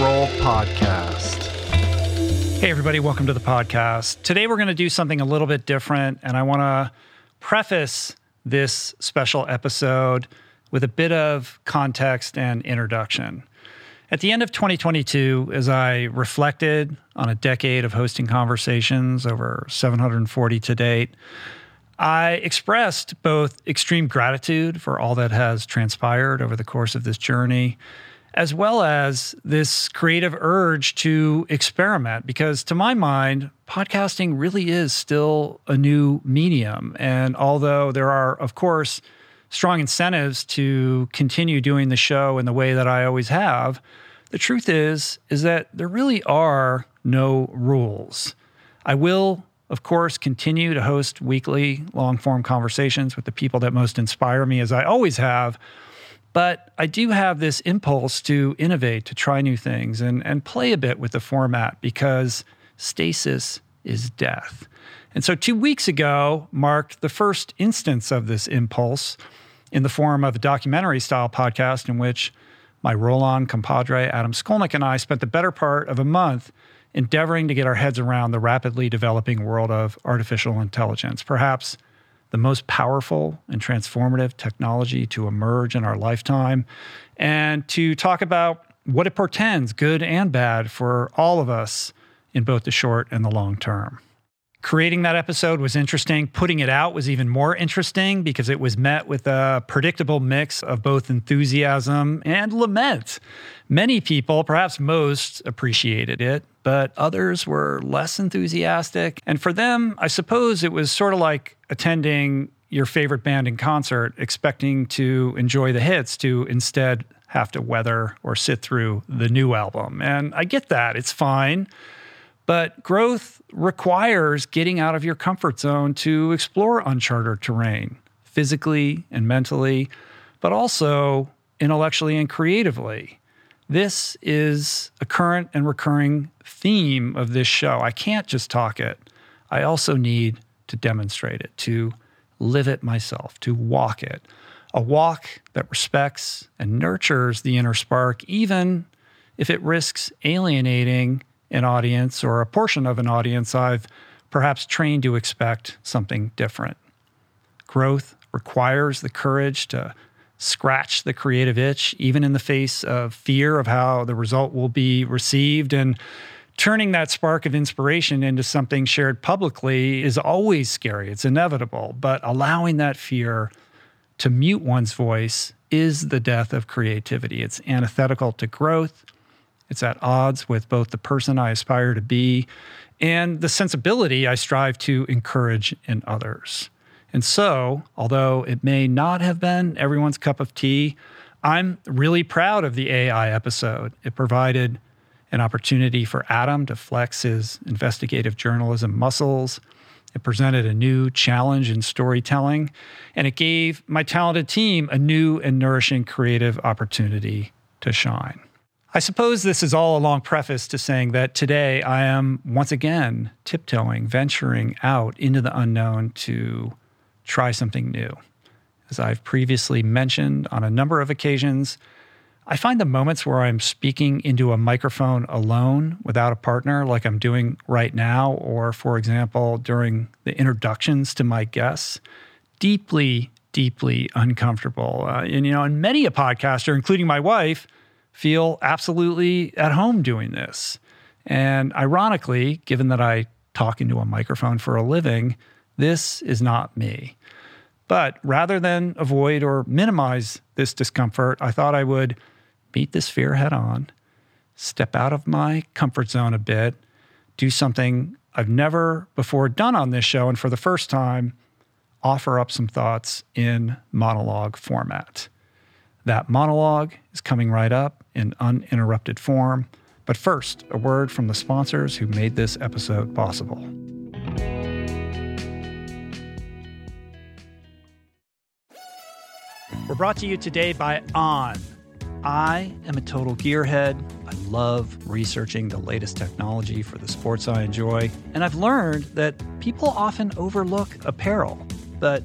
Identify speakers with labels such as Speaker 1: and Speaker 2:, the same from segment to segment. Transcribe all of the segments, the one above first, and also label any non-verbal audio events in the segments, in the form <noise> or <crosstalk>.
Speaker 1: Roll Podcast.
Speaker 2: Hey, everybody, welcome to the podcast. Today, we're going to do something a little bit different, and I want to preface this special episode with a bit of context and introduction. At the end of 2022, as I reflected on a decade of hosting conversations, over 740 to date, I expressed both extreme gratitude for all that has transpired over the course of this journey, as well as this creative urge to experiment. Because to my mind, podcasting really is still a new medium. And although there are, of course, strong incentives to continue doing the show in the way that I always have, the truth is is that there really are no rules. I will of course, continue to host weekly long form conversations with the people that most inspire me, as I always have. But I do have this impulse to innovate, to try new things, and, and play a bit with the format because stasis is death. And so, two weeks ago marked the first instance of this impulse in the form of a documentary style podcast in which my roll on compadre, Adam Skolnick, and I spent the better part of a month endeavoring to get our heads around the rapidly developing world of artificial intelligence, perhaps the most powerful and transformative technology to emerge in our lifetime, and to talk about what it portends, good and bad, for all of us in both the short and the long term. Creating that episode was interesting. Putting it out was even more interesting because it was met with a predictable mix of both enthusiasm and lament. Many people, perhaps most, appreciated it, but others were less enthusiastic. And for them, I suppose it was sort of like attending your favorite band in concert, expecting to enjoy the hits, to instead have to weather or sit through the new album. And I get that, it's fine. But growth requires getting out of your comfort zone to explore uncharted terrain, physically and mentally, but also intellectually and creatively. This is a current and recurring theme of this show. I can't just talk it, I also need to demonstrate it, to live it myself, to walk it. A walk that respects and nurtures the inner spark, even if it risks alienating an audience or a portion of an audience I've perhaps trained to expect something different. Growth requires the courage to scratch the creative itch, even in the face of fear of how the result will be received. And turning that spark of inspiration into something shared publicly is always scary, it's inevitable. But allowing that fear to mute one's voice is the death of creativity. It's antithetical to growth, it's at odds with both the person I aspire to be and the sensibility I strive to encourage in others. And so, although it may not have been everyone's cup of tea, I'm really proud of the AI episode. It provided an opportunity for Adam to flex his investigative journalism muscles. It presented a new challenge in storytelling, and it gave my talented team a new and nourishing creative opportunity to shine. I suppose this is all a long preface to saying that today I am once again tiptoeing, venturing out into the unknown to try something new. As I've previously mentioned on a number of occasions, I find the moments where I'm speaking into a microphone alone without a partner, like I'm doing right now, or for example, during the introductions to my guests, deeply, deeply uncomfortable. Uh, and, you know, and many a podcaster, including my wife, feel absolutely at home doing this. And ironically, given that I talk into a microphone for a living, this is not me. But rather than avoid or minimize this discomfort, I thought I would meet this fear head on, step out of my comfort zone a bit, do something I've never before done on this show, and for the first time, offer up some thoughts in monologue format. That monologue is coming right up in uninterrupted form. But first, a word from the sponsors who made this episode possible. We're brought to you today by On. I am a total gearhead. I love researching the latest technology for the sports I enjoy. And I've learned that people often overlook apparel. But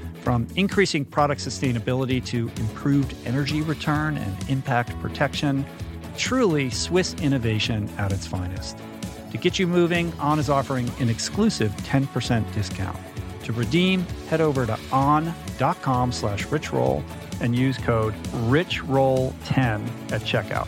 Speaker 2: From increasing product sustainability to improved energy return and impact protection, truly Swiss innovation at its finest. To get you moving, On is offering an exclusive 10% discount. To redeem, head over to on.com slash richroll and use code richroll10 at checkout.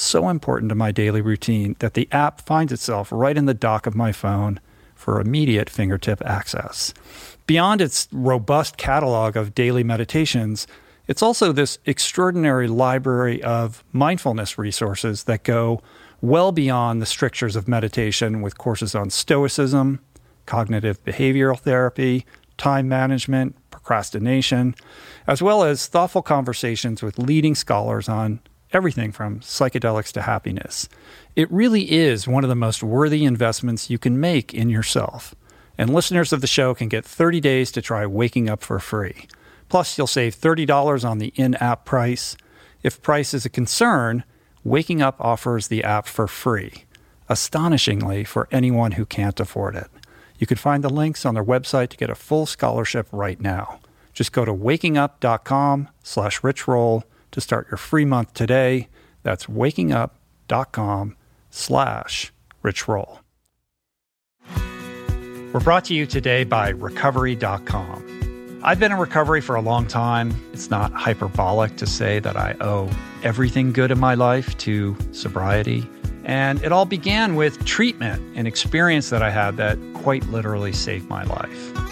Speaker 2: so important to my daily routine that the app finds itself right in the dock of my phone for immediate fingertip access. Beyond its robust catalog of daily meditations, it's also this extraordinary library of mindfulness resources that go well beyond the strictures of meditation with courses on stoicism, cognitive behavioral therapy, time management, procrastination, as well as thoughtful conversations with leading scholars on everything from psychedelics to happiness. It really is one of the most worthy investments you can make in yourself. And listeners of the show can get 30 days to try waking up for free. Plus, you'll save $30 on the in app price. If price is a concern, Waking Up offers the app for free, astonishingly for anyone who can't afford it. You can find the links on their website to get a full scholarship right now. Just go to wakingup.com slash richroll to start your free month today. That's wakingup.com slash richroll. We're brought to you today by recovery.com. I've been in recovery for a long time. It's not hyperbolic to say that I owe everything good in my life to sobriety. And it all began with treatment, an experience that I had that quite literally saved my life.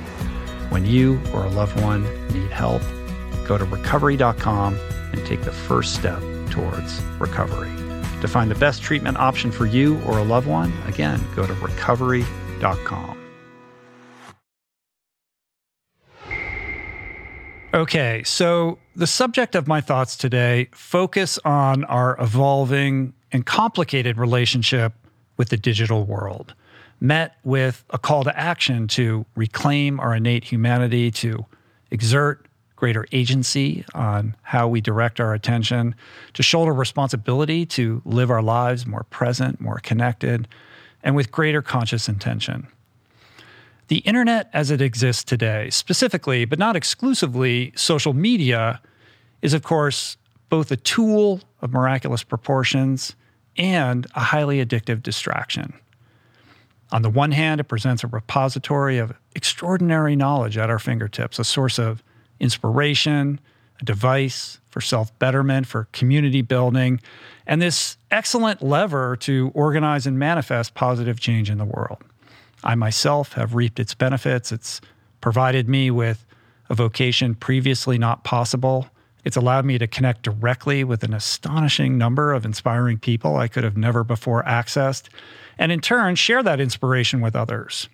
Speaker 2: When you or a loved one need help, go to recovery.com and take the first step towards recovery. To find the best treatment option for you or a loved one, again, go to recovery.com. Okay, so the subject of my thoughts today focus on our evolving and complicated relationship with the digital world, met with a call to action to reclaim our innate humanity, to exert greater agency on how we direct our attention, to shoulder responsibility to live our lives more present, more connected, and with greater conscious intention. The internet as it exists today, specifically, but not exclusively, social media, is of course both a tool of miraculous proportions and a highly addictive distraction. On the one hand, it presents a repository of extraordinary knowledge at our fingertips, a source of inspiration, a device for self betterment, for community building, and this excellent lever to organize and manifest positive change in the world. I myself have reaped its benefits. It's provided me with a vocation previously not possible. It's allowed me to connect directly with an astonishing number of inspiring people I could have never before accessed, and in turn, share that inspiration with others.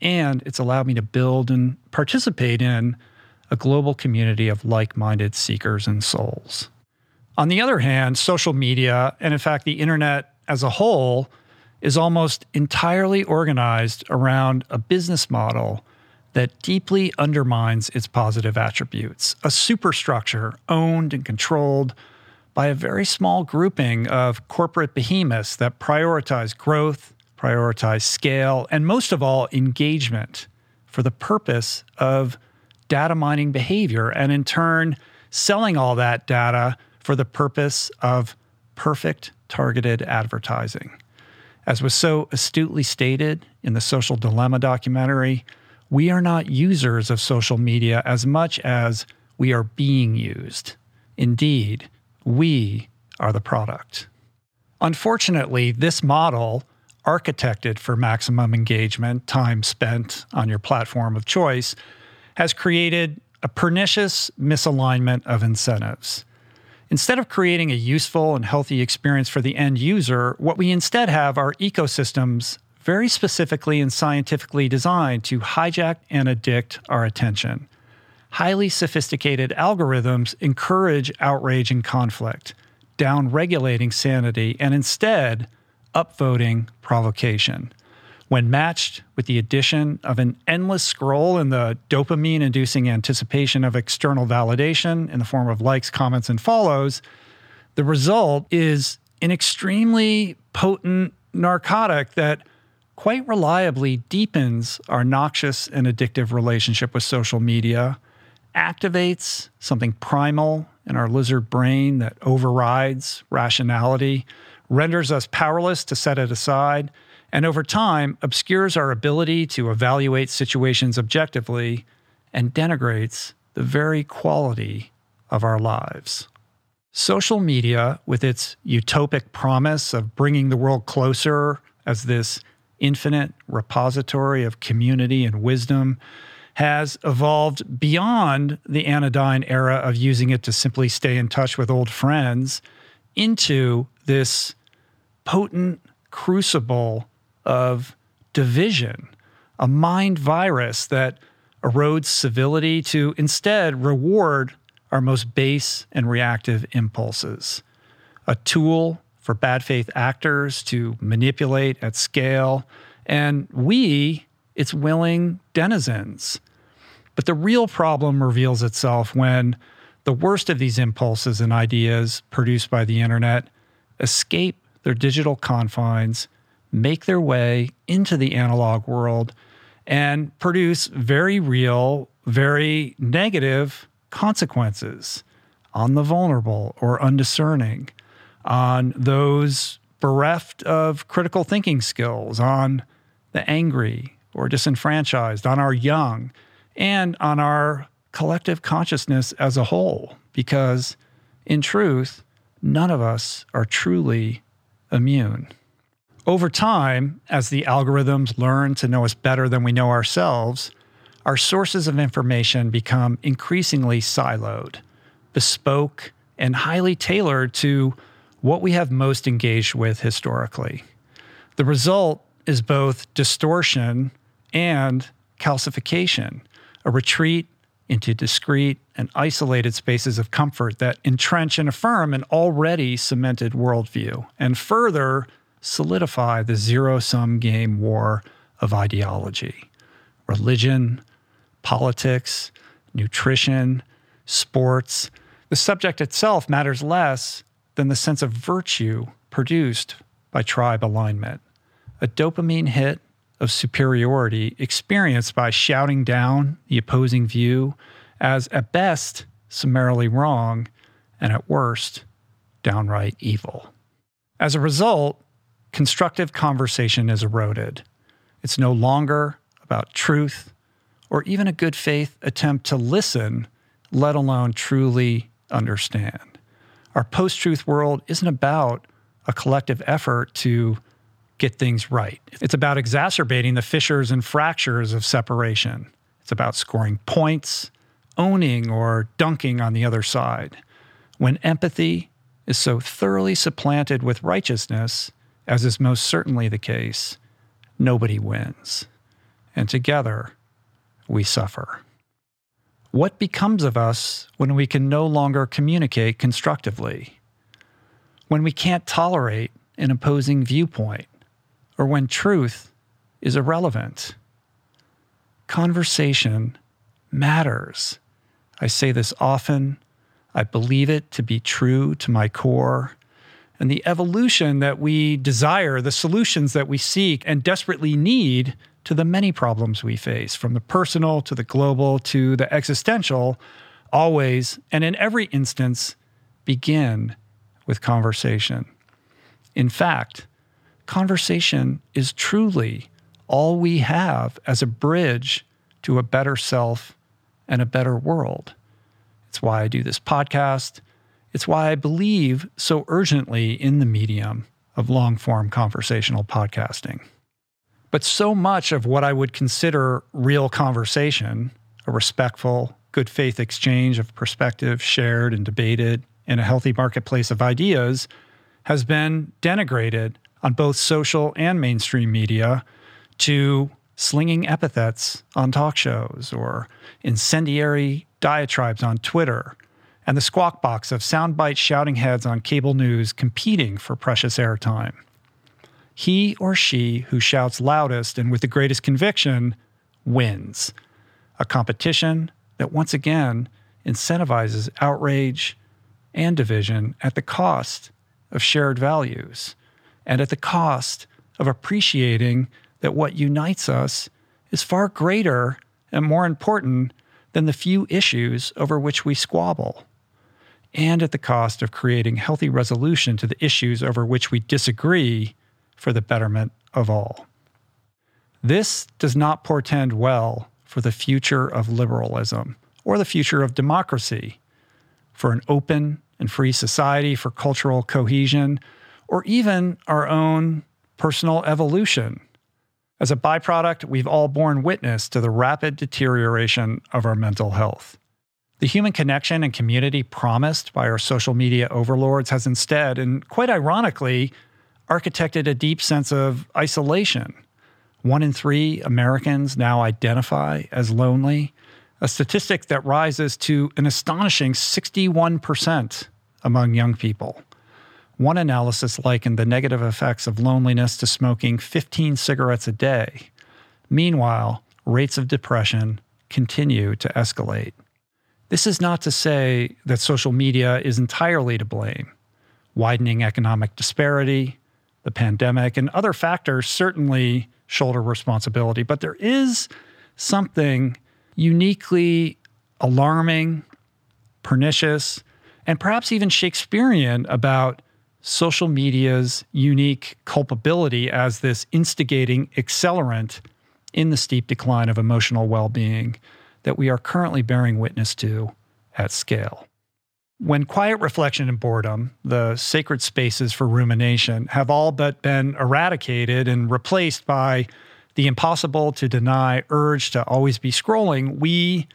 Speaker 2: And it's allowed me to build and participate in a global community of like minded seekers and souls. On the other hand, social media, and in fact, the internet as a whole, is almost entirely organized around a business model that deeply undermines its positive attributes, a superstructure owned and controlled by a very small grouping of corporate behemoths that prioritize growth, prioritize scale, and most of all, engagement for the purpose of data mining behavior and in turn selling all that data for the purpose of perfect targeted advertising. As was so astutely stated in the Social Dilemma documentary, we are not users of social media as much as we are being used. Indeed, we are the product. Unfortunately, this model, architected for maximum engagement, time spent on your platform of choice, has created a pernicious misalignment of incentives. Instead of creating a useful and healthy experience for the end user, what we instead have are ecosystems very specifically and scientifically designed to hijack and addict our attention. Highly sophisticated algorithms encourage outrage and conflict, down-regulating sanity, and instead upvoting provocation. When matched with the addition of an endless scroll and the dopamine inducing anticipation of external validation in the form of likes, comments, and follows, the result is an extremely potent narcotic that quite reliably deepens our noxious and addictive relationship with social media, activates something primal in our lizard brain that overrides rationality, renders us powerless to set it aside, and over time obscures our ability to evaluate situations objectively and denigrates the very quality of our lives. Social media, with its utopic promise of bringing the world closer as this infinite repository of community and wisdom has evolved beyond the anodyne era of using it to simply stay in touch with old friends into this potent crucible of division, a mind virus that erodes civility to instead reward our most base and reactive impulses, a tool for bad faith actors to manipulate at scale, and we, its willing denizens. But the real problem reveals itself when the worst of these impulses and ideas produced by the internet escape their digital confines, make their way into the analog world, and produce very real, very negative consequences on the vulnerable or undiscerning on those bereft of critical thinking skills, on the angry or disenfranchised, on our young, and on our collective consciousness as a whole. Because in truth, none of us are truly immune. Over time, as the algorithms learn to know us better than we know ourselves, our sources of information become increasingly siloed, bespoke, and highly tailored to what we have most engaged with historically. The result is both distortion and calcification, a retreat into discrete and isolated spaces of comfort that entrench and affirm an already cemented worldview and further solidify the zero sum game war of ideology. Religion, politics, nutrition, sports, the subject itself matters less than the sense of virtue produced by tribe alignment. A dopamine hit of superiority experienced by shouting down the opposing view as, at best, summarily wrong, and at worst, downright evil. As a result, constructive conversation is eroded. It's no longer about truth or even a good faith attempt to listen, let alone truly understand. Our post truth world isn't about a collective effort to get things right. It's about exacerbating the fissures and fractures of separation. It's about scoring points, owning or dunking on the other side. When empathy is so thoroughly supplanted with righteousness, as is most certainly the case, nobody wins. And together, we suffer. What becomes of us when we can no longer communicate constructively? When we can't tolerate an opposing viewpoint? Or when truth is irrelevant? Conversation matters. I say this often. I believe it to be true to my core. And the evolution that we desire, the solutions that we seek and desperately need to the many problems we face, from the personal to the global to the existential, always and in every instance begin with conversation. In fact, conversation is truly all we have as a bridge to a better self and a better world. It's why I do this podcast. It's why I believe so urgently in the medium of long form conversational podcasting. But so much of what I would consider real conversation, a respectful, good faith exchange of perspective shared and debated in a healthy marketplace of ideas, has been denigrated on both social and mainstream media to slinging epithets on talk shows or incendiary diatribes on Twitter and the squawk box of soundbite shouting heads on cable news competing for precious airtime. He or she who shouts loudest and with the greatest conviction wins. A competition that once again incentivizes outrage and division at the cost of shared values and at the cost of appreciating that what unites us is far greater and more important than the few issues over which we squabble, and at the cost of creating healthy resolution to the issues over which we disagree for the betterment of all. This does not portend well for the future of liberalism or the future of democracy, for an open and free society, for cultural cohesion, or even our own personal evolution as a byproduct, we've all borne witness to the rapid deterioration of our mental health. The human connection and community promised by our social media overlords has instead, and quite ironically, architected a deep sense of isolation. One in three Americans now identify as lonely, a statistic that rises to an astonishing 61% among young people. One analysis likened the negative effects of loneliness to smoking 15 cigarettes a day. Meanwhile, rates of depression continue to escalate. This is not to say that social media is entirely to blame. Widening economic disparity, the pandemic, and other factors certainly shoulder responsibility, but there is something uniquely alarming, pernicious, and perhaps even Shakespearean about social media's unique culpability as this instigating accelerant in the steep decline of emotional well being that we are currently bearing witness to at scale. When quiet reflection and boredom, the sacred spaces for rumination, have all but been eradicated and replaced by the impossible to deny urge to always be scrolling, we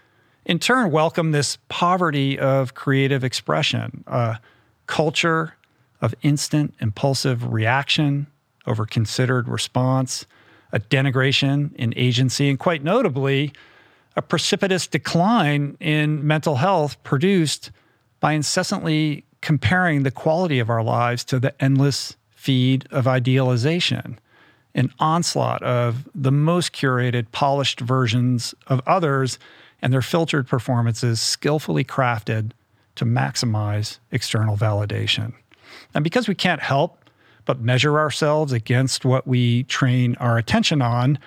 Speaker 2: in turn welcome this poverty of creative expression, a culture of instant impulsive reaction over considered response, a denigration in agency, and quite notably, a precipitous decline in mental health produced by incessantly comparing the quality of our lives to the endless feed of idealization, an onslaught of the most curated, polished versions of others and their filtered performances skillfully crafted to maximize external validation. And because we can't help but measure ourselves against what we train our attention on,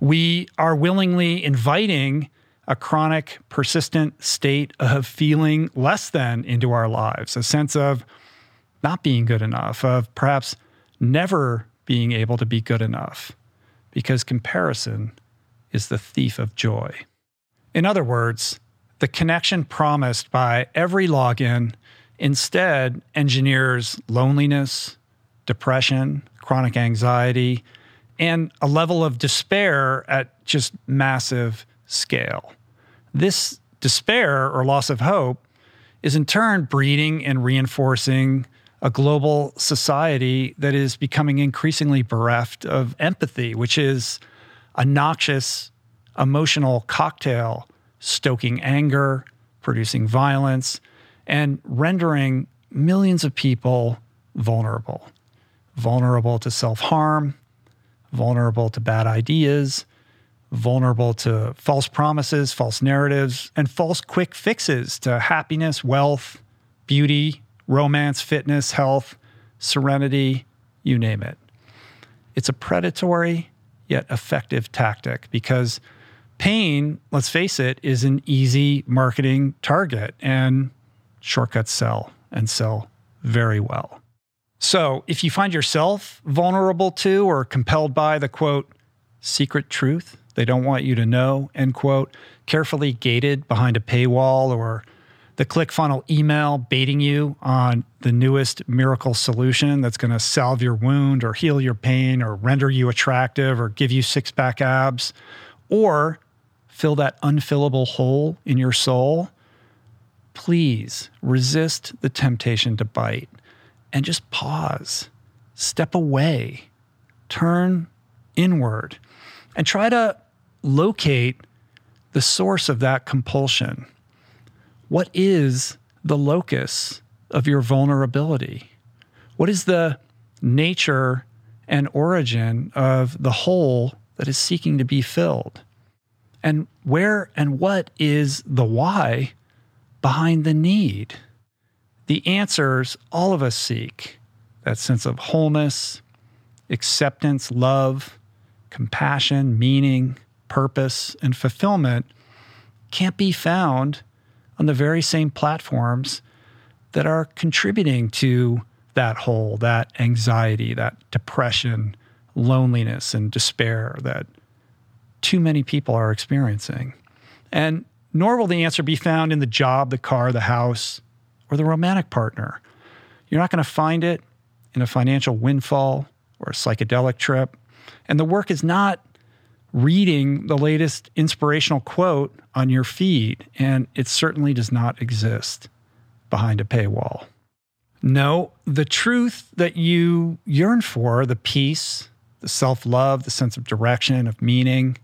Speaker 2: we are willingly inviting a chronic, persistent state of feeling less than into our lives, a sense of not being good enough, of perhaps never being able to be good enough, because comparison is the thief of joy. In other words, the connection promised by every login instead engineers loneliness, depression, chronic anxiety, and a level of despair at just massive scale. This despair or loss of hope is in turn breeding and reinforcing a global society that is becoming increasingly bereft of empathy, which is a noxious emotional cocktail, stoking anger, producing violence, and rendering millions of people vulnerable. Vulnerable to self harm, vulnerable to bad ideas, vulnerable to false promises, false narratives, and false quick fixes to happiness, wealth, beauty, romance, fitness, health, serenity, you name it. It's a predatory yet effective tactic because pain, let's face it, is an easy marketing target and shortcuts sell and sell very well. So if you find yourself vulnerable to or compelled by the quote, secret truth they don't want you to know, end quote, carefully gated behind a paywall or the ClickFunnels email baiting you on the newest miracle solution that's going to salve your wound or heal your pain or render you attractive or give you six pack abs or fill that unfillable hole in your soul, please resist the temptation to bite and just pause, step away, turn inward, and try to locate the source of that compulsion what is the locus of your vulnerability? What is the nature and origin of the hole that is seeking to be filled? And where and what is the why behind the need? The answers all of us seek that sense of wholeness, acceptance, love, compassion, meaning, purpose, and fulfillment can't be found on the very same platforms that are contributing to that hole, that anxiety, that depression, loneliness, and despair that too many people are experiencing. And nor will the answer be found in the job, the car, the house, or the romantic partner. You're not going to find it in a financial windfall or a psychedelic trip. And the work is not reading the latest inspirational quote on your feed, and it certainly does not exist behind a paywall. No, the truth that you yearn for, the peace, the self love, the sense of direction, of meaning,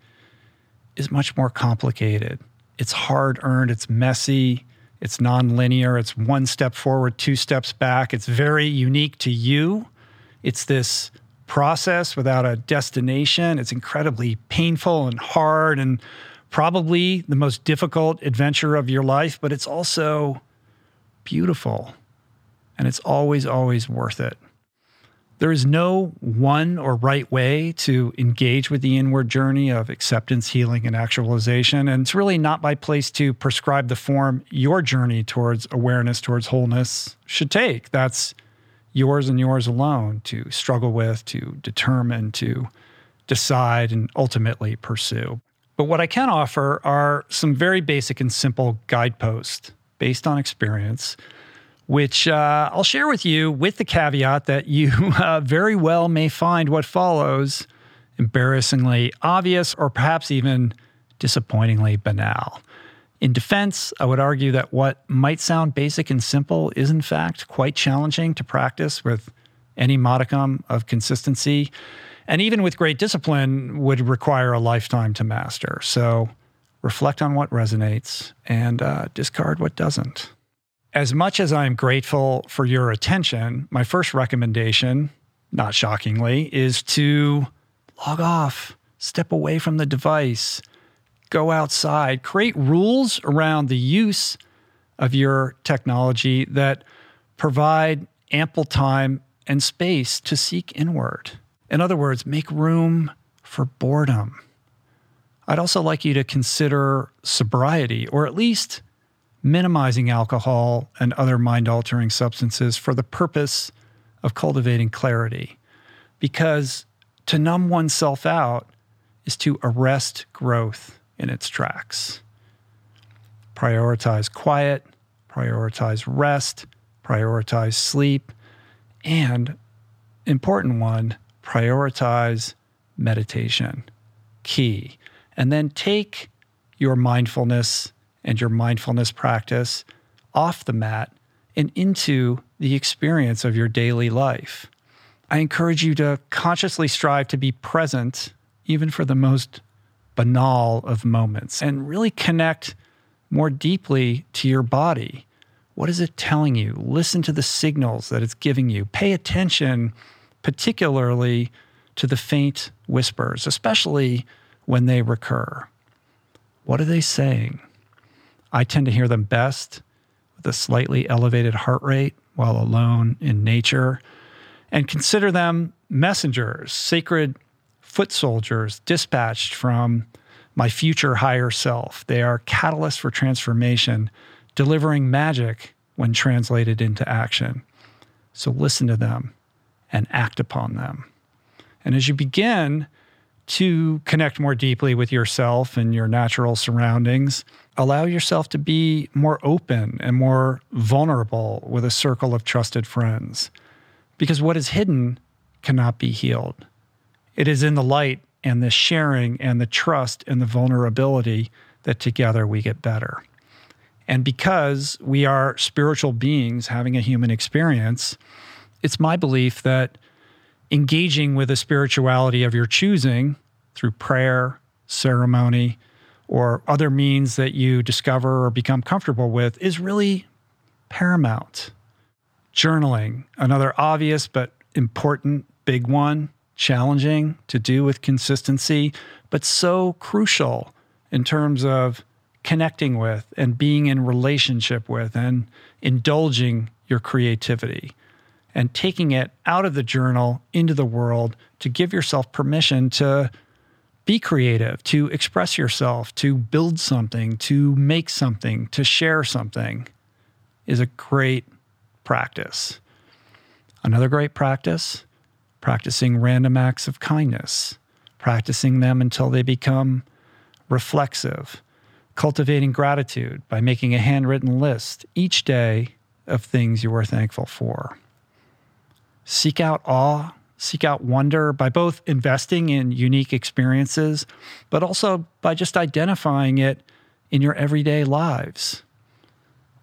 Speaker 2: is much more complicated. It's hard earned, it's messy, it's non-linear, it's one step forward, two steps back. It's very unique to you. It's this process without a destination. It's incredibly painful and hard and probably the most difficult adventure of your life, but it's also beautiful and it's always, always worth it. There is no one or right way to engage with the inward journey of acceptance, healing, and actualization. And it's really not my place to prescribe the form your journey towards awareness, towards wholeness should take. That's yours and yours alone to struggle with, to determine, to decide, and ultimately pursue. But what I can offer are some very basic and simple guideposts based on experience, which uh, I'll share with you with the caveat that you <laughs> uh, very well may find what follows embarrassingly obvious or perhaps even disappointingly banal. In defense, I would argue that what might sound basic and simple is, in fact, quite challenging to practice with any modicum of consistency. And even with great discipline, would require a lifetime to master. So reflect on what resonates and uh, discard what doesn't. As much as I'm grateful for your attention, my first recommendation, not shockingly, is to log off, step away from the device, go outside, create rules around the use of your technology that provide ample time and space to seek inward. In other words, make room for boredom. I'd also like you to consider sobriety, or at least minimizing alcohol and other mind altering substances for the purpose of cultivating clarity. Because to numb oneself out is to arrest growth in its tracks. Prioritize quiet, prioritize rest, prioritize sleep, and important one, prioritize meditation. Key. And then take your mindfulness and your mindfulness practice off the mat and into the experience of your daily life. I encourage you to consciously strive to be present, even for the most banal of moments, and really connect more deeply to your body. What is it telling you? Listen to the signals that it's giving you. Pay attention, particularly to the faint whispers, especially when they recur. What are they saying? I tend to hear them best with a slightly elevated heart rate while alone in nature, and consider them messengers, sacred foot soldiers dispatched from my future higher self. They are catalysts for transformation, delivering magic when translated into action. So listen to them and act upon them. And as you begin to connect more deeply with yourself and your natural surroundings, allow yourself to be more open and more vulnerable with a circle of trusted friends. Because what is hidden cannot be healed. It is in the light and the sharing and the trust and the vulnerability that together we get better. And because we are spiritual beings having a human experience, it's my belief that engaging with a spirituality of your choosing through prayer, ceremony, or other means that you discover or become comfortable with is really paramount. Journaling, another obvious but important big one, challenging to do with consistency, but so crucial in terms of connecting with and being in relationship with and indulging your creativity and taking it out of the journal into the world to give yourself permission to be creative, to express yourself, to build something, to make something, to share something is a great practice. Another great practice, practicing random acts of kindness, practicing them until they become reflexive, cultivating gratitude by making a handwritten list each day of things you are thankful for. Seek out awe seek out wonder by both investing in unique experiences, but also by just identifying it in your everyday lives.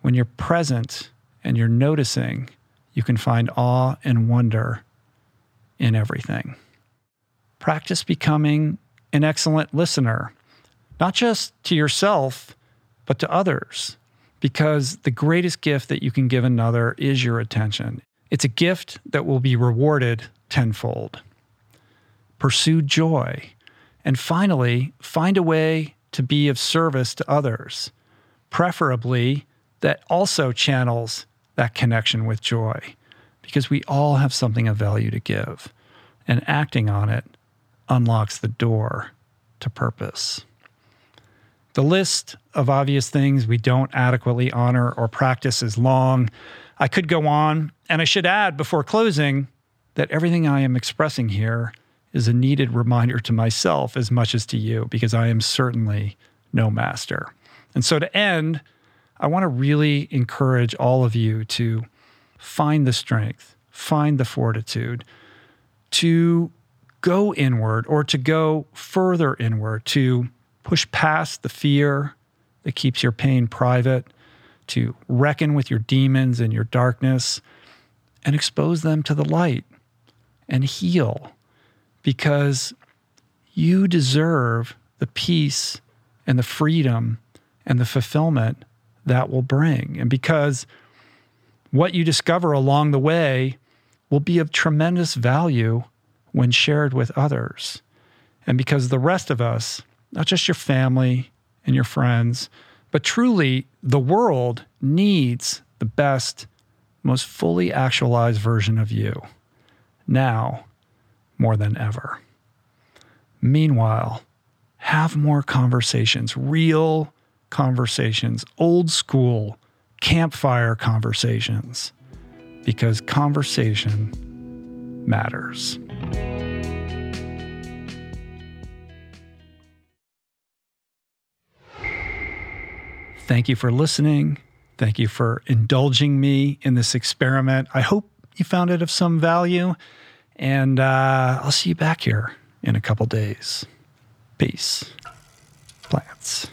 Speaker 2: When you're present and you're noticing, you can find awe and wonder in everything. Practice becoming an excellent listener, not just to yourself, but to others, because the greatest gift that you can give another is your attention. It's a gift that will be rewarded tenfold. Pursue joy. And finally, find a way to be of service to others, preferably that also channels that connection with joy, because we all have something of value to give, and acting on it unlocks the door to purpose. The list of obvious things we don't adequately honor or practice is long. I could go on, and I should add before closing that everything I am expressing here is a needed reminder to myself as much as to you, because I am certainly no master. And so to end, I want to really encourage all of you to find the strength, find the fortitude to go inward or to go further inward, to push past the fear that keeps your pain private, to reckon with your demons and your darkness and expose them to the light and heal because you deserve the peace and the freedom and the fulfillment that will bring. And because what you discover along the way will be of tremendous value when shared with others. And because the rest of us, not just your family, and your friends. But truly, the world needs the best, most fully actualized version of you now more than ever. Meanwhile, have more conversations, real conversations, old school campfire conversations, because conversation matters. Thank you for listening. Thank you for indulging me in this experiment. I hope you found it of some value. And uh, I'll see you back here in a couple days. Peace. Plants.